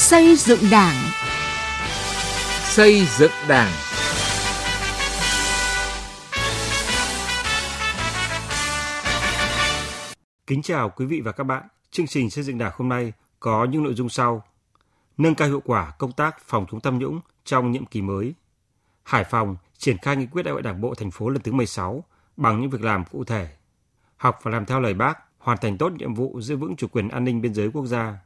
Xây dựng Đảng. Xây dựng Đảng. Kính chào quý vị và các bạn. Chương trình xây dựng Đảng hôm nay có những nội dung sau: Nâng cao hiệu quả công tác phòng chống tham nhũng trong nhiệm kỳ mới. Hải Phòng triển khai nghị quyết đại hội Đảng bộ thành phố lần thứ 16 bằng những việc làm cụ thể. Học và làm theo lời Bác, hoàn thành tốt nhiệm vụ giữ vững chủ quyền an ninh biên giới quốc gia.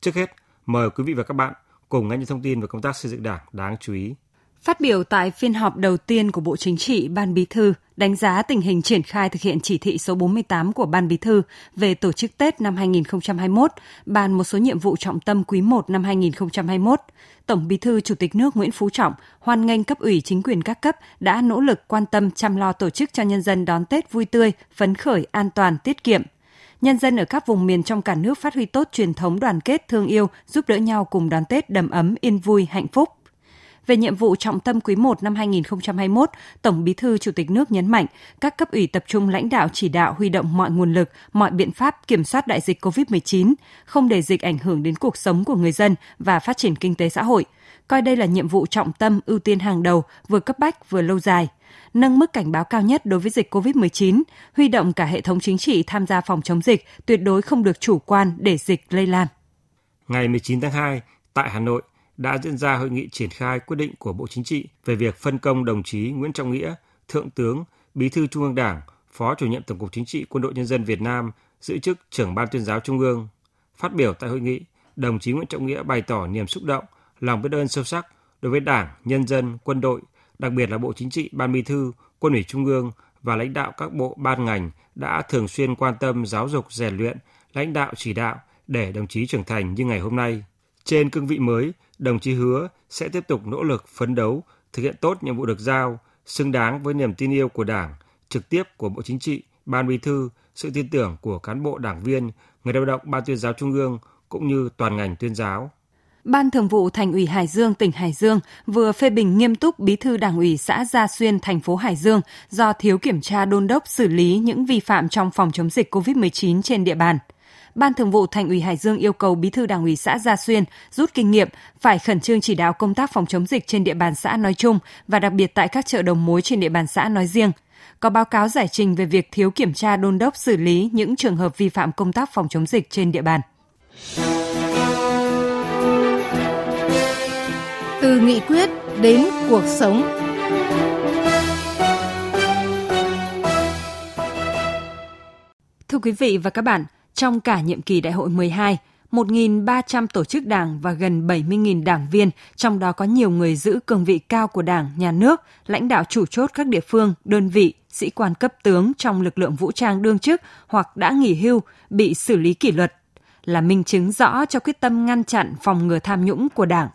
Trước hết, mời quý vị và các bạn cùng nghe những thông tin về công tác xây dựng Đảng đáng chú ý. Phát biểu tại phiên họp đầu tiên của Bộ Chính trị, Ban Bí thư đánh giá tình hình triển khai thực hiện chỉ thị số 48 của Ban Bí thư về tổ chức Tết năm 2021, bàn một số nhiệm vụ trọng tâm quý 1 năm 2021. Tổng Bí thư Chủ tịch nước Nguyễn Phú Trọng hoan nghênh cấp ủy chính quyền các cấp đã nỗ lực quan tâm chăm lo tổ chức cho nhân dân đón Tết vui tươi, phấn khởi, an toàn, tiết kiệm, nhân dân ở các vùng miền trong cả nước phát huy tốt truyền thống đoàn kết thương yêu, giúp đỡ nhau cùng đón Tết đầm ấm, yên vui, hạnh phúc. Về nhiệm vụ trọng tâm quý 1 năm 2021, Tổng Bí thư Chủ tịch nước nhấn mạnh các cấp ủy tập trung lãnh đạo chỉ đạo huy động mọi nguồn lực, mọi biện pháp kiểm soát đại dịch COVID-19, không để dịch ảnh hưởng đến cuộc sống của người dân và phát triển kinh tế xã hội, coi đây là nhiệm vụ trọng tâm ưu tiên hàng đầu, vừa cấp bách vừa lâu dài nâng mức cảnh báo cao nhất đối với dịch COVID-19, huy động cả hệ thống chính trị tham gia phòng chống dịch, tuyệt đối không được chủ quan để dịch lây lan. Ngày 19 tháng 2, tại Hà Nội, đã diễn ra hội nghị triển khai quyết định của Bộ Chính trị về việc phân công đồng chí Nguyễn Trọng Nghĩa, Thượng tướng, Bí thư Trung ương Đảng, Phó chủ nhiệm Tổng cục Chính trị Quân đội Nhân dân Việt Nam giữ chức trưởng Ban tuyên giáo Trung ương. Phát biểu tại hội nghị, đồng chí Nguyễn Trọng Nghĩa bày tỏ niềm xúc động, lòng biết ơn sâu sắc đối với Đảng, nhân dân, quân đội, đặc biệt là Bộ Chính trị, Ban Bí thư, Quân ủy Trung ương và lãnh đạo các bộ ban ngành đã thường xuyên quan tâm giáo dục rèn luyện, lãnh đạo chỉ đạo để đồng chí trưởng thành như ngày hôm nay. Trên cương vị mới, đồng chí hứa sẽ tiếp tục nỗ lực phấn đấu, thực hiện tốt nhiệm vụ được giao, xứng đáng với niềm tin yêu của Đảng, trực tiếp của Bộ Chính trị, Ban Bí thư, sự tin tưởng của cán bộ đảng viên, người lao động Ban tuyên giáo Trung ương cũng như toàn ngành tuyên giáo. Ban Thường vụ Thành ủy Hải Dương tỉnh Hải Dương vừa phê bình nghiêm túc Bí thư Đảng ủy xã Gia Xuyên thành phố Hải Dương do thiếu kiểm tra đôn đốc xử lý những vi phạm trong phòng chống dịch COVID-19 trên địa bàn. Ban Thường vụ Thành ủy Hải Dương yêu cầu Bí thư Đảng ủy xã Gia Xuyên rút kinh nghiệm, phải khẩn trương chỉ đạo công tác phòng chống dịch trên địa bàn xã nói chung và đặc biệt tại các chợ đầu mối trên địa bàn xã nói riêng. Có báo cáo giải trình về việc thiếu kiểm tra đôn đốc xử lý những trường hợp vi phạm công tác phòng chống dịch trên địa bàn. Từ nghị quyết đến cuộc sống. Thưa quý vị và các bạn, trong cả nhiệm kỳ đại hội 12, 1.300 tổ chức đảng và gần 70.000 đảng viên, trong đó có nhiều người giữ cương vị cao của đảng, nhà nước, lãnh đạo chủ chốt các địa phương, đơn vị, sĩ quan cấp tướng trong lực lượng vũ trang đương chức hoặc đã nghỉ hưu, bị xử lý kỷ luật, là minh chứng rõ cho quyết tâm ngăn chặn phòng ngừa tham nhũng của đảng.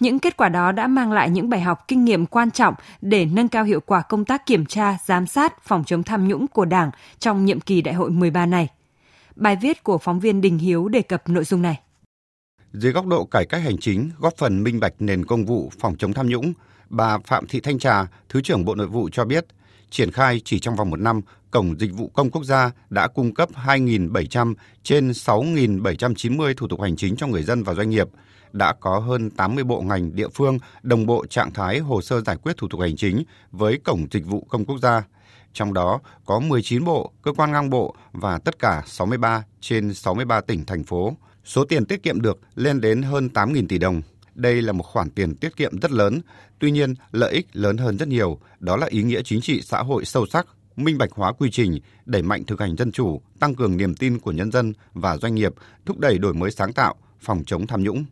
Những kết quả đó đã mang lại những bài học kinh nghiệm quan trọng để nâng cao hiệu quả công tác kiểm tra, giám sát, phòng chống tham nhũng của Đảng trong nhiệm kỳ đại hội 13 này. Bài viết của phóng viên Đình Hiếu đề cập nội dung này. Dưới góc độ cải cách hành chính, góp phần minh bạch nền công vụ phòng chống tham nhũng, bà Phạm Thị Thanh Trà, Thứ trưởng Bộ Nội vụ cho biết, triển khai chỉ trong vòng một năm, Cổng Dịch vụ Công Quốc gia đã cung cấp 2.700 trên 6.790 thủ tục hành chính cho người dân và doanh nghiệp, đã có hơn 80 bộ ngành địa phương đồng bộ trạng thái hồ sơ giải quyết thủ tục hành chính với Cổng Dịch vụ Công Quốc gia. Trong đó có 19 bộ, cơ quan ngang bộ và tất cả 63 trên 63 tỉnh, thành phố. Số tiền tiết kiệm được lên đến hơn 8.000 tỷ đồng. Đây là một khoản tiền tiết kiệm rất lớn, tuy nhiên lợi ích lớn hơn rất nhiều, đó là ý nghĩa chính trị xã hội sâu sắc, minh bạch hóa quy trình, đẩy mạnh thực hành dân chủ, tăng cường niềm tin của nhân dân và doanh nghiệp, thúc đẩy đổi mới sáng tạo, phòng chống tham nhũng.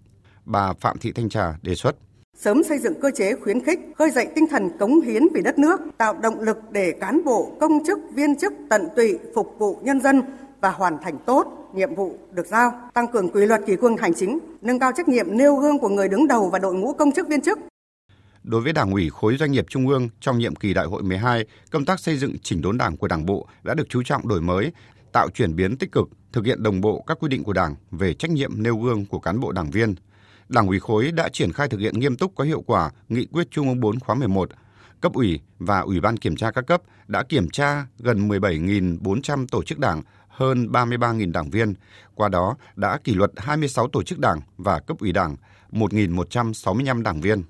Bà Phạm Thị Thanh Trà đề xuất. Sớm xây dựng cơ chế khuyến khích, khơi dậy tinh thần cống hiến vì đất nước, tạo động lực để cán bộ, công chức, viên chức tận tụy phục vụ nhân dân và hoàn thành tốt nhiệm vụ được giao, tăng cường quy luật kỷ cương hành chính, nâng cao trách nhiệm nêu gương của người đứng đầu và đội ngũ công chức viên chức. Đối với Đảng ủy khối doanh nghiệp Trung ương trong nhiệm kỳ đại hội 12, công tác xây dựng chỉnh đốn Đảng của Đảng bộ đã được chú trọng đổi mới, tạo chuyển biến tích cực, thực hiện đồng bộ các quy định của Đảng về trách nhiệm nêu gương của cán bộ đảng viên, Đảng ủy khối đã triển khai thực hiện nghiêm túc có hiệu quả nghị quyết Trung ương 4 khóa 11. Cấp ủy và Ủy ban kiểm tra các cấp đã kiểm tra gần 17.400 tổ chức đảng, hơn 33.000 đảng viên, qua đó đã kỷ luật 26 tổ chức đảng và cấp ủy đảng, 1.165 đảng viên.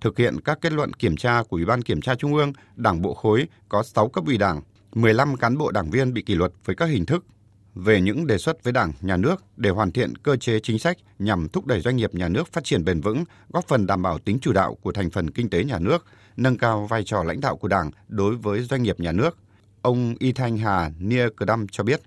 Thực hiện các kết luận kiểm tra của Ủy ban Kiểm tra Trung ương, Đảng bộ khối có 6 cấp ủy đảng, 15 cán bộ đảng viên bị kỷ luật với các hình thức về những đề xuất với Đảng, Nhà nước để hoàn thiện cơ chế chính sách nhằm thúc đẩy doanh nghiệp nhà nước phát triển bền vững, góp phần đảm bảo tính chủ đạo của thành phần kinh tế nhà nước, nâng cao vai trò lãnh đạo của Đảng đối với doanh nghiệp nhà nước. Ông Y Thanh Hà Nia Cờ Đăm cho biết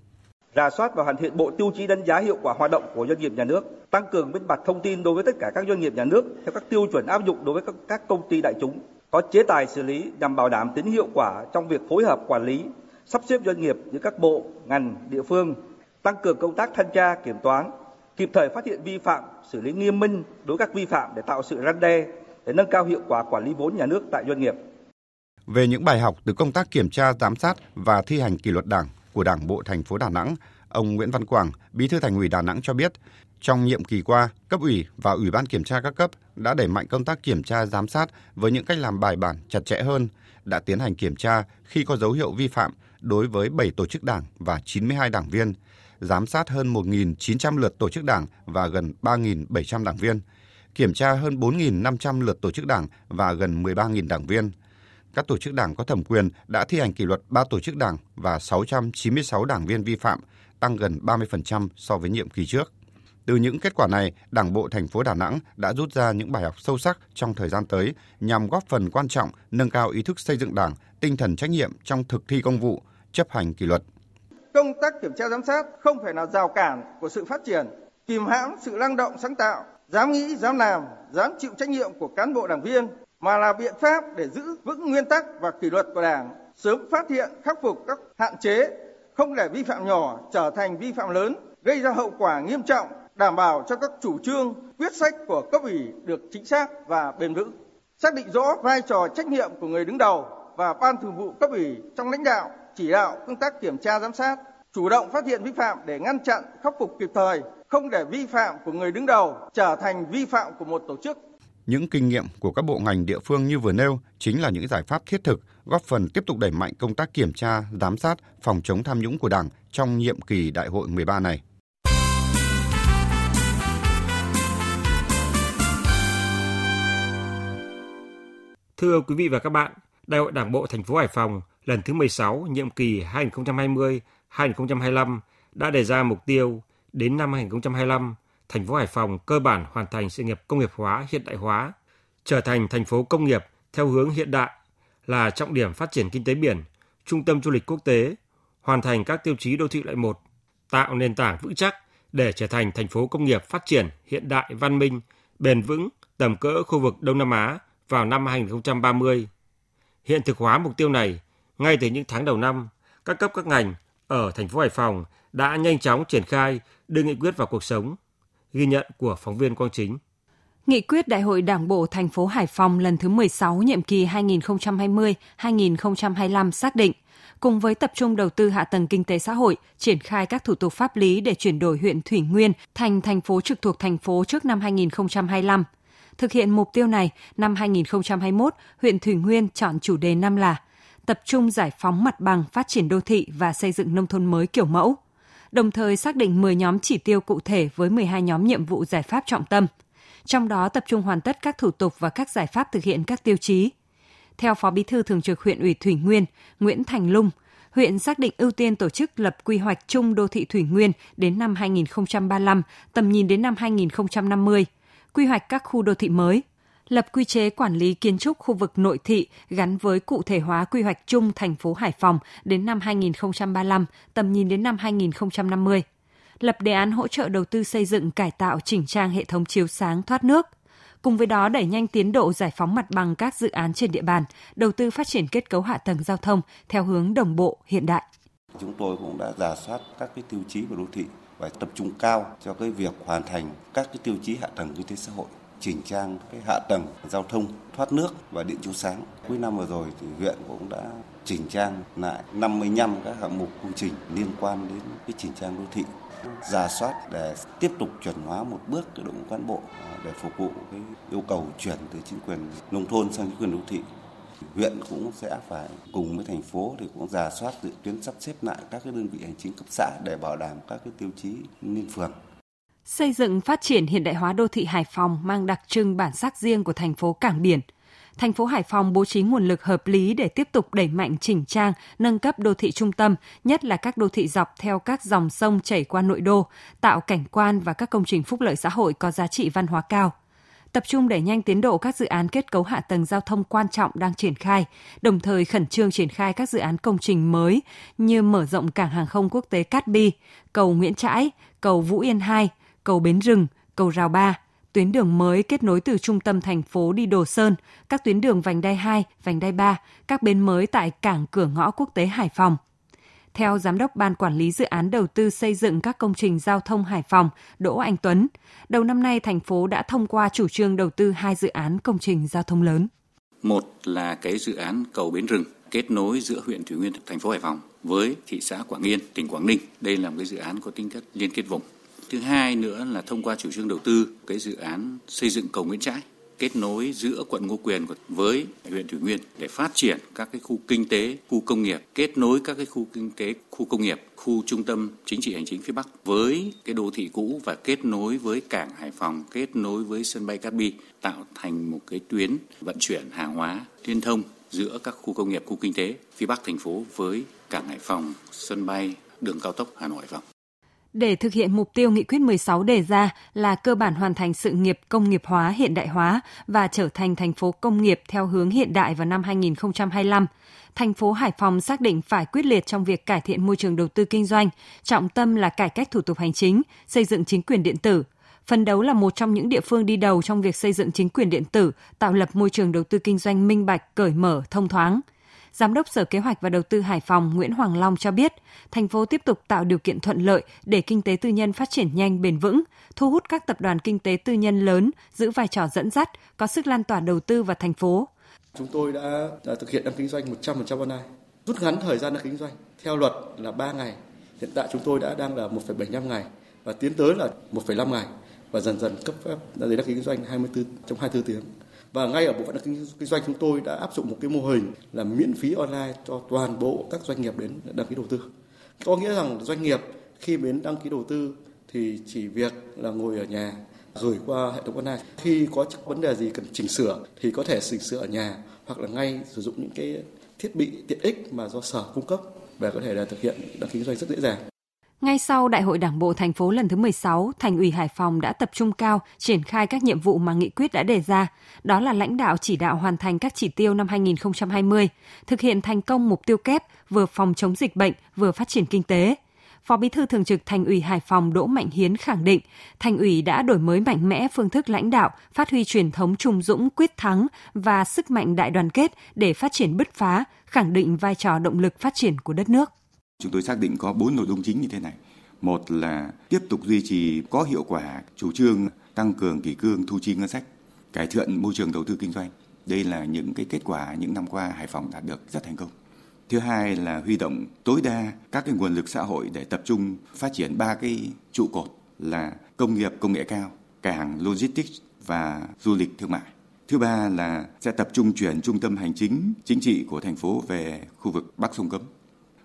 rà soát và hoàn thiện bộ tiêu chí đánh giá hiệu quả hoạt động của doanh nghiệp nhà nước, tăng cường minh bạch thông tin đối với tất cả các doanh nghiệp nhà nước theo các tiêu chuẩn áp dụng đối với các, các công ty đại chúng, có chế tài xử lý nhằm bảo đảm tính hiệu quả trong việc phối hợp quản lý, sắp xếp doanh nghiệp giữa các bộ, ngành, địa phương, tăng cường công tác thanh tra kiểm toán, kịp thời phát hiện vi phạm, xử lý nghiêm minh đối với các vi phạm để tạo sự răn đe, để nâng cao hiệu quả quản lý vốn nhà nước tại doanh nghiệp. Về những bài học từ công tác kiểm tra, giám sát và thi hành kỷ luật Đảng của Đảng bộ thành phố Đà Nẵng, ông Nguyễn Văn Quảng, Bí thư Thành ủy Đà Nẵng cho biết, trong nhiệm kỳ qua, cấp ủy và ủy ban kiểm tra các cấp đã đẩy mạnh công tác kiểm tra giám sát với những cách làm bài bản chặt chẽ hơn, đã tiến hành kiểm tra khi có dấu hiệu vi phạm đối với 7 tổ chức đảng và 92 đảng viên, giám sát hơn 1.900 lượt tổ chức đảng và gần 3.700 đảng viên, kiểm tra hơn 4.500 lượt tổ chức đảng và gần 13.000 đảng viên. Các tổ chức đảng có thẩm quyền đã thi hành kỷ luật 3 tổ chức đảng và 696 đảng viên vi phạm, tăng gần 30% so với nhiệm kỳ trước. Từ những kết quả này, Đảng bộ thành phố Đà Nẵng đã rút ra những bài học sâu sắc trong thời gian tới nhằm góp phần quan trọng nâng cao ý thức xây dựng Đảng, tinh thần trách nhiệm trong thực thi công vụ, chấp hành kỷ luật. Công tác kiểm tra giám sát không phải là rào cản của sự phát triển, kìm hãm sự năng động sáng tạo, dám nghĩ, dám làm, dám chịu trách nhiệm của cán bộ đảng viên, mà là biện pháp để giữ vững nguyên tắc và kỷ luật của Đảng, sớm phát hiện, khắc phục các hạn chế, không để vi phạm nhỏ trở thành vi phạm lớn, gây ra hậu quả nghiêm trọng, đảm bảo cho các chủ trương, quyết sách của cấp ủy được chính xác và bền vững. Xác định rõ vai trò trách nhiệm của người đứng đầu và ban thường vụ cấp ủy trong lãnh đạo, chỉ đạo công tác kiểm tra giám sát, chủ động phát hiện vi phạm để ngăn chặn, khắc phục kịp thời, không để vi phạm của người đứng đầu trở thành vi phạm của một tổ chức. Những kinh nghiệm của các bộ ngành địa phương như vừa nêu chính là những giải pháp thiết thực góp phần tiếp tục đẩy mạnh công tác kiểm tra, giám sát, phòng chống tham nhũng của Đảng trong nhiệm kỳ Đại hội 13 này. Thưa quý vị và các bạn, Đại hội Đảng bộ thành phố Hải Phòng lần thứ 16 nhiệm kỳ 2020-2025 đã đề ra mục tiêu đến năm 2025, thành phố Hải Phòng cơ bản hoàn thành sự nghiệp công nghiệp hóa hiện đại hóa, trở thành thành phố công nghiệp theo hướng hiện đại, là trọng điểm phát triển kinh tế biển, trung tâm du lịch quốc tế, hoàn thành các tiêu chí đô thị loại 1, tạo nền tảng vững chắc để trở thành thành phố công nghiệp phát triển hiện đại văn minh, bền vững tầm cỡ khu vực Đông Nam Á vào năm 2030. Hiện thực hóa mục tiêu này, ngay từ những tháng đầu năm, các cấp các ngành ở thành phố Hải Phòng đã nhanh chóng triển khai đưa nghị quyết vào cuộc sống. Ghi nhận của phóng viên Quang Chính. Nghị quyết Đại hội Đảng bộ thành phố Hải Phòng lần thứ 16 nhiệm kỳ 2020-2025 xác định, cùng với tập trung đầu tư hạ tầng kinh tế xã hội, triển khai các thủ tục pháp lý để chuyển đổi huyện Thủy Nguyên thành thành phố trực thuộc thành phố trước năm 2025. Thực hiện mục tiêu này, năm 2021, huyện Thủy Nguyên chọn chủ đề năm là tập trung giải phóng mặt bằng, phát triển đô thị và xây dựng nông thôn mới kiểu mẫu. Đồng thời xác định 10 nhóm chỉ tiêu cụ thể với 12 nhóm nhiệm vụ giải pháp trọng tâm. Trong đó tập trung hoàn tất các thủ tục và các giải pháp thực hiện các tiêu chí. Theo Phó Bí thư Thường trực huyện ủy Thủy Nguyên, Nguyễn Thành Lung, huyện xác định ưu tiên tổ chức lập quy hoạch chung đô thị Thủy Nguyên đến năm 2035, tầm nhìn đến năm 2050, quy hoạch các khu đô thị mới, lập quy chế quản lý kiến trúc khu vực nội thị gắn với cụ thể hóa quy hoạch chung thành phố Hải Phòng đến năm 2035, tầm nhìn đến năm 2050. Lập đề án hỗ trợ đầu tư xây dựng cải tạo chỉnh trang hệ thống chiếu sáng thoát nước. Cùng với đó đẩy nhanh tiến độ giải phóng mặt bằng các dự án trên địa bàn, đầu tư phát triển kết cấu hạ tầng giao thông theo hướng đồng bộ hiện đại. Chúng tôi cũng đã giả soát các cái tiêu chí của đô thị và tập trung cao cho cái việc hoàn thành các cái tiêu chí hạ tầng kinh tế xã hội chỉnh trang cái hạ tầng giao thông, thoát nước và điện chiếu sáng. Cuối năm vừa rồi thì huyện cũng đã chỉnh trang lại 55 các hạng mục công trình liên quan đến cái chỉnh trang đô thị giả soát để tiếp tục chuẩn hóa một bước cái đội ngũ cán bộ à, để phục vụ cái yêu cầu chuyển từ chính quyền nông thôn sang chính quyền đô thị huyện cũng sẽ phải cùng với thành phố thì cũng giả soát dự tuyến sắp xếp lại các cái đơn vị hành chính cấp xã để bảo đảm các cái tiêu chí liên phường. Xây dựng phát triển hiện đại hóa đô thị Hải Phòng mang đặc trưng bản sắc riêng của thành phố cảng biển. Thành phố Hải Phòng bố trí nguồn lực hợp lý để tiếp tục đẩy mạnh chỉnh trang, nâng cấp đô thị trung tâm, nhất là các đô thị dọc theo các dòng sông chảy qua nội đô, tạo cảnh quan và các công trình phúc lợi xã hội có giá trị văn hóa cao tập trung đẩy nhanh tiến độ các dự án kết cấu hạ tầng giao thông quan trọng đang triển khai, đồng thời khẩn trương triển khai các dự án công trình mới như mở rộng cảng hàng không quốc tế Cát Bi, cầu Nguyễn Trãi, cầu Vũ Yên 2, cầu Bến Rừng, cầu Rào Ba, tuyến đường mới kết nối từ trung tâm thành phố đi Đồ Sơn, các tuyến đường vành đai 2, vành đai 3, các bến mới tại cảng cửa ngõ quốc tế Hải Phòng – theo Giám đốc Ban Quản lý Dự án Đầu tư xây dựng các công trình giao thông Hải Phòng Đỗ Anh Tuấn, đầu năm nay thành phố đã thông qua chủ trương đầu tư hai dự án công trình giao thông lớn. Một là cái dự án cầu Bến Rừng kết nối giữa huyện Thủy Nguyên thành phố Hải Phòng với thị xã Quảng Yên, tỉnh Quảng Ninh. Đây là một cái dự án có tính chất liên kết vùng. Thứ hai nữa là thông qua chủ trương đầu tư cái dự án xây dựng cầu Nguyễn Trãi kết nối giữa quận Ngô Quyền với huyện Thủy Nguyên để phát triển các cái khu kinh tế, khu công nghiệp, kết nối các cái khu kinh tế, khu công nghiệp, khu trung tâm chính trị hành chính phía Bắc với cái đô thị cũ và kết nối với cảng Hải Phòng, kết nối với sân bay Cát Bi tạo thành một cái tuyến vận chuyển hàng hóa liên thông giữa các khu công nghiệp, khu kinh tế phía Bắc thành phố với cảng Hải Phòng, sân bay, đường cao tốc Hà Nội Hải Phòng. Để thực hiện mục tiêu nghị quyết 16 đề ra là cơ bản hoàn thành sự nghiệp công nghiệp hóa hiện đại hóa và trở thành thành phố công nghiệp theo hướng hiện đại vào năm 2025, thành phố Hải Phòng xác định phải quyết liệt trong việc cải thiện môi trường đầu tư kinh doanh, trọng tâm là cải cách thủ tục hành chính, xây dựng chính quyền điện tử, phân đấu là một trong những địa phương đi đầu trong việc xây dựng chính quyền điện tử, tạo lập môi trường đầu tư kinh doanh minh bạch, cởi mở, thông thoáng – Giám đốc Sở Kế hoạch và Đầu tư Hải Phòng Nguyễn Hoàng Long cho biết, thành phố tiếp tục tạo điều kiện thuận lợi để kinh tế tư nhân phát triển nhanh bền vững, thu hút các tập đoàn kinh tế tư nhân lớn giữ vai trò dẫn dắt, có sức lan tỏa đầu tư vào thành phố. Chúng tôi đã, đã thực hiện đăng kinh doanh 100% online, rút ngắn thời gian đăng kinh doanh. Theo luật là 3 ngày, hiện tại chúng tôi đã đang là 1,75 ngày và tiến tới là 1,5 ngày và dần dần cấp phép à, giấy đăng ký kinh doanh 24 trong 24 tiếng và ngay ở bộ phận kinh doanh chúng tôi đã áp dụng một cái mô hình là miễn phí online cho toàn bộ các doanh nghiệp đến đăng ký đầu tư. Có nghĩa rằng doanh nghiệp khi đến đăng ký đầu tư thì chỉ việc là ngồi ở nhà gửi qua hệ thống online. Khi có vấn đề gì cần chỉnh sửa thì có thể chỉnh sửa ở nhà hoặc là ngay sử dụng những cái thiết bị tiện ích mà do sở cung cấp và có thể là thực hiện đăng ký kinh doanh rất dễ dàng ngay sau Đại hội Đảng bộ thành phố lần thứ 16, Thành ủy Hải Phòng đã tập trung cao triển khai các nhiệm vụ mà nghị quyết đã đề ra, đó là lãnh đạo chỉ đạo hoàn thành các chỉ tiêu năm 2020, thực hiện thành công mục tiêu kép vừa phòng chống dịch bệnh, vừa phát triển kinh tế. Phó Bí thư Thường trực Thành ủy Hải Phòng Đỗ Mạnh Hiến khẳng định, Thành ủy đã đổi mới mạnh mẽ phương thức lãnh đạo, phát huy truyền thống trung dũng quyết thắng và sức mạnh đại đoàn kết để phát triển bứt phá, khẳng định vai trò động lực phát triển của đất nước. Chúng tôi xác định có bốn nội dung chính như thế này. Một là tiếp tục duy trì có hiệu quả chủ trương tăng cường kỷ cương thu chi ngân sách, cải thiện môi trường đầu tư kinh doanh. Đây là những cái kết quả những năm qua Hải Phòng đạt được rất thành công. Thứ hai là huy động tối đa các cái nguồn lực xã hội để tập trung phát triển ba cái trụ cột là công nghiệp công nghệ cao, cảng logistics và du lịch thương mại. Thứ ba là sẽ tập trung chuyển trung tâm hành chính chính trị của thành phố về khu vực Bắc sông Cấm.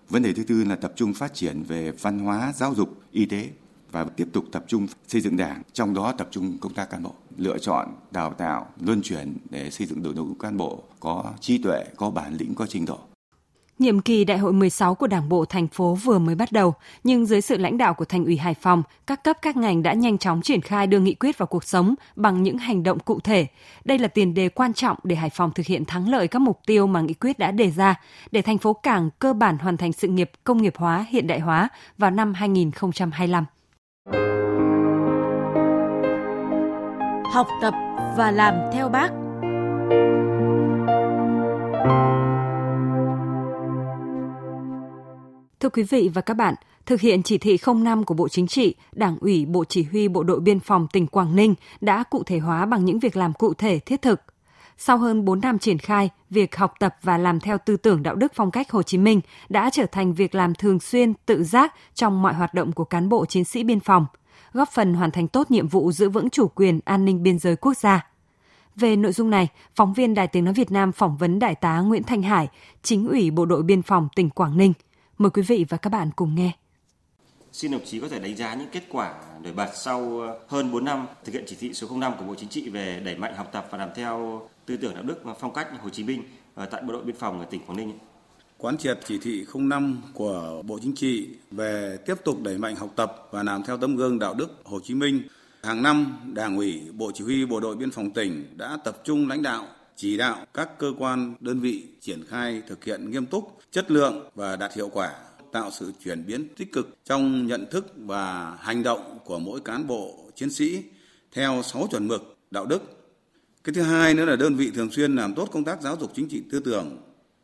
Vấn đề thứ tư là tập trung phát triển về văn hóa, giáo dục, y tế và tiếp tục tập trung xây dựng đảng, trong đó tập trung công tác cán bộ, lựa chọn, đào tạo, luân chuyển để xây dựng đội ngũ cán bộ có trí tuệ, có bản lĩnh, có trình độ. Nhiệm kỳ đại hội 16 của Đảng bộ thành phố vừa mới bắt đầu, nhưng dưới sự lãnh đạo của thành ủy Hải Phòng, các cấp các ngành đã nhanh chóng triển khai đưa nghị quyết vào cuộc sống bằng những hành động cụ thể. Đây là tiền đề quan trọng để Hải Phòng thực hiện thắng lợi các mục tiêu mà nghị quyết đã đề ra, để thành phố Cảng cơ bản hoàn thành sự nghiệp công nghiệp hóa, hiện đại hóa vào năm 2025. Học tập và làm theo bác. Thưa quý vị và các bạn, thực hiện chỉ thị 05 của Bộ Chính trị, Đảng ủy Bộ Chỉ huy Bộ đội Biên phòng tỉnh Quảng Ninh đã cụ thể hóa bằng những việc làm cụ thể thiết thực. Sau hơn 4 năm triển khai, việc học tập và làm theo tư tưởng đạo đức phong cách Hồ Chí Minh đã trở thành việc làm thường xuyên, tự giác trong mọi hoạt động của cán bộ chiến sĩ biên phòng, góp phần hoàn thành tốt nhiệm vụ giữ vững chủ quyền an ninh biên giới quốc gia. Về nội dung này, phóng viên Đài Tiếng Nói Việt Nam phỏng vấn Đại tá Nguyễn Thanh Hải, chính ủy Bộ đội Biên phòng tỉnh Quảng Ninh. Mời quý vị và các bạn cùng nghe. Xin đồng chí có thể đánh giá những kết quả nổi bật sau ờ, hơn 4 năm thực hiện chỉ thị số 05 của Bộ Chính trị về đẩy mạnh học tập và làm theo tư tưởng đạo đức và phong cách Hồ Chí Minh ở tại Bộ đội Biên phòng ở tỉnh Quảng Ninh. Quán triệt chỉ thị 05 của Bộ Chính trị về tiếp tục đẩy mạnh học tập và làm theo tấm gương đạo đức Hồ Chí Minh. Hàng năm, Đảng ủy, Bộ Chỉ huy Bộ đội Biên phòng tỉnh đã tập trung lãnh đạo, chỉ đạo các cơ quan, đơn vị triển khai thực hiện nghiêm túc, chất lượng và đạt hiệu quả tạo sự chuyển biến tích cực trong nhận thức và hành động của mỗi cán bộ chiến sĩ theo 6 chuẩn mực đạo đức. Cái thứ hai nữa là đơn vị thường xuyên làm tốt công tác giáo dục chính trị tư tưởng,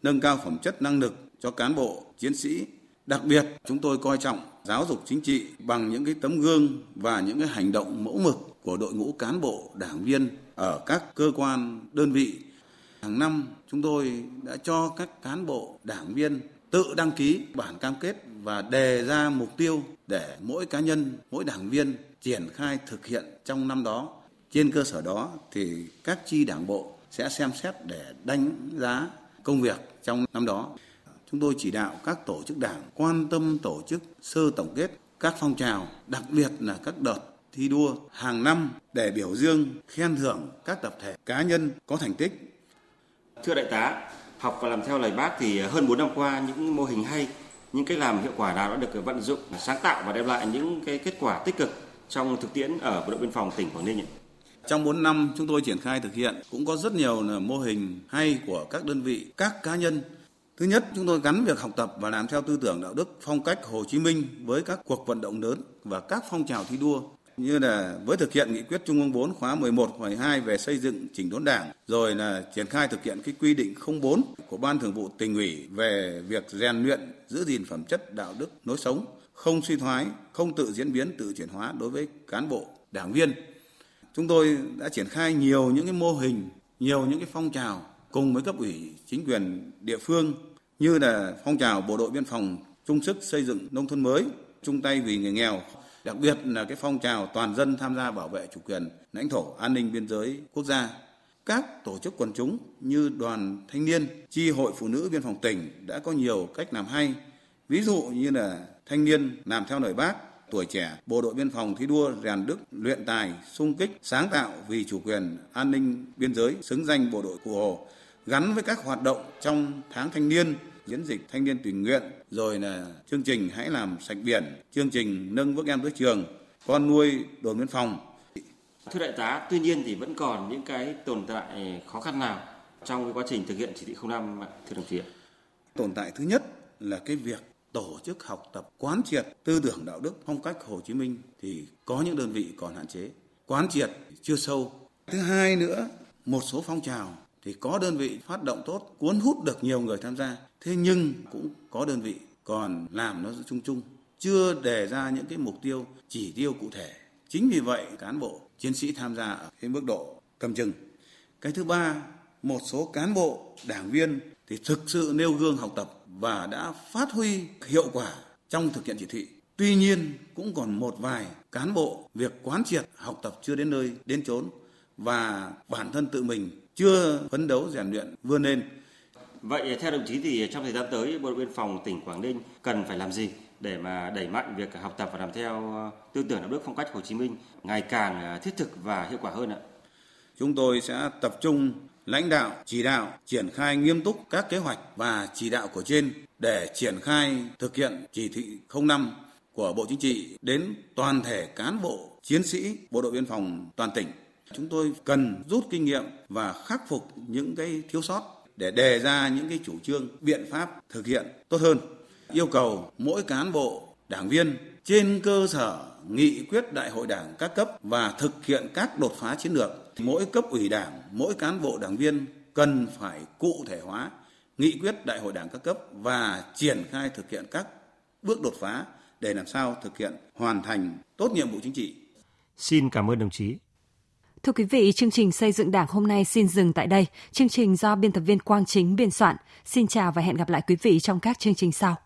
nâng cao phẩm chất năng lực cho cán bộ chiến sĩ. Đặc biệt, chúng tôi coi trọng giáo dục chính trị bằng những cái tấm gương và những cái hành động mẫu mực của đội ngũ cán bộ, đảng viên ở các cơ quan, đơn vị. Hàng năm chúng tôi đã cho các cán bộ, đảng viên tự đăng ký bản cam kết và đề ra mục tiêu để mỗi cá nhân, mỗi đảng viên triển khai thực hiện trong năm đó. Trên cơ sở đó thì các chi đảng bộ sẽ xem xét để đánh giá công việc trong năm đó. Chúng tôi chỉ đạo các tổ chức đảng quan tâm tổ chức sơ tổng kết các phong trào, đặc biệt là các đợt thi đua hàng năm để biểu dương, khen thưởng các tập thể cá nhân có thành tích. Thưa đại tá, học và làm theo lời bác thì hơn 4 năm qua những mô hình hay, những cách làm hiệu quả nào đã được vận dụng, sáng tạo và đem lại những cái kết quả tích cực trong thực tiễn ở bộ đội biên phòng tỉnh Quảng Ninh ạ? Trong 4 năm chúng tôi triển khai thực hiện cũng có rất nhiều mô hình hay của các đơn vị, các cá nhân. Thứ nhất, chúng tôi gắn việc học tập và làm theo tư tưởng đạo đức phong cách Hồ Chí Minh với các cuộc vận động lớn và các phong trào thi đua như là với thực hiện nghị quyết Trung ương 4 khóa 11 và 12 về xây dựng chỉnh đốn Đảng, rồi là triển khai thực hiện cái quy định 04 của Ban Thường vụ tỉnh ủy về việc rèn luyện giữ gìn phẩm chất đạo đức lối sống, không suy thoái, không tự diễn biến, tự chuyển hóa đối với cán bộ, đảng viên. Chúng tôi đã triển khai nhiều những cái mô hình, nhiều những cái phong trào cùng với cấp ủy chính quyền địa phương như là phong trào bộ đội biên phòng chung sức xây dựng nông thôn mới, chung tay vì người nghèo, đặc biệt là cái phong trào toàn dân tham gia bảo vệ chủ quyền lãnh thổ, an ninh biên giới quốc gia. Các tổ chức quần chúng như đoàn thanh niên, chi hội phụ nữ biên phòng tỉnh đã có nhiều cách làm hay. Ví dụ như là thanh niên làm theo lời bác, tuổi trẻ, bộ đội biên phòng thi đua rèn đức, luyện tài, sung kích, sáng tạo vì chủ quyền an ninh biên giới, xứng danh bộ đội cụ hồ. Gắn với các hoạt động trong tháng thanh niên chiến dịch thanh niên tình nguyện, rồi là chương trình hãy làm sạch biển, chương trình nâng bước em tới trường, con nuôi đồn biên phòng. Thưa đại tá, tuy nhiên thì vẫn còn những cái tồn tại khó khăn nào trong cái quá trình thực hiện chỉ thị 05 thưa đồng chí ạ? Tồn tại thứ nhất là cái việc tổ chức học tập quán triệt tư tưởng đạo đức phong cách Hồ Chí Minh thì có những đơn vị còn hạn chế, quán triệt chưa sâu. Thứ hai nữa, một số phong trào thì có đơn vị phát động tốt, cuốn hút được nhiều người tham gia. Thế nhưng cũng có đơn vị còn làm nó chung chung, chưa đề ra những cái mục tiêu, chỉ tiêu cụ thể. Chính vì vậy cán bộ, chiến sĩ tham gia ở cái mức độ cầm chừng. Cái thứ ba, một số cán bộ, đảng viên thì thực sự nêu gương học tập và đã phát huy hiệu quả trong thực hiện chỉ thị. Tuy nhiên cũng còn một vài cán bộ việc quán triệt học tập chưa đến nơi đến chốn và bản thân tự mình chưa phấn đấu rèn luyện vươn lên. Vậy theo đồng chí thì trong thời gian tới Bộ đội biên phòng tỉnh Quảng Ninh cần phải làm gì để mà đẩy mạnh việc học tập và làm theo ờ, tư tưởng đạo đức phong cách Hồ Chí Minh ngày càng ờ, thiết thực và hiệu quả hơn ạ? Chúng tôi sẽ tập trung lãnh đạo, chỉ đạo, triển khai nghiêm túc các kế hoạch và chỉ đạo của trên để triển khai thực hiện chỉ thị 05 của Bộ Chính trị đến toàn thể cán bộ, chiến sĩ Bộ đội biên phòng toàn tỉnh Chúng tôi cần rút kinh nghiệm và khắc phục những cái thiếu sót để đề ra những cái chủ trương, biện pháp thực hiện tốt hơn. Yêu cầu mỗi cán bộ, đảng viên trên cơ sở nghị quyết đại hội đảng các cấp và thực hiện các đột phá chiến lược, mỗi cấp ủy đảng, mỗi cán bộ đảng viên cần phải cụ thể hóa nghị quyết đại hội đảng các cấp và triển khai thực hiện các bước đột phá để làm sao thực hiện hoàn thành tốt nhiệm vụ chính trị. Xin cảm ơn đồng chí. Thưa quý vị, chương trình xây dựng Đảng hôm nay xin dừng tại đây. Chương trình do biên tập viên Quang Chính biên soạn. Xin chào và hẹn gặp lại quý vị trong các chương trình sau.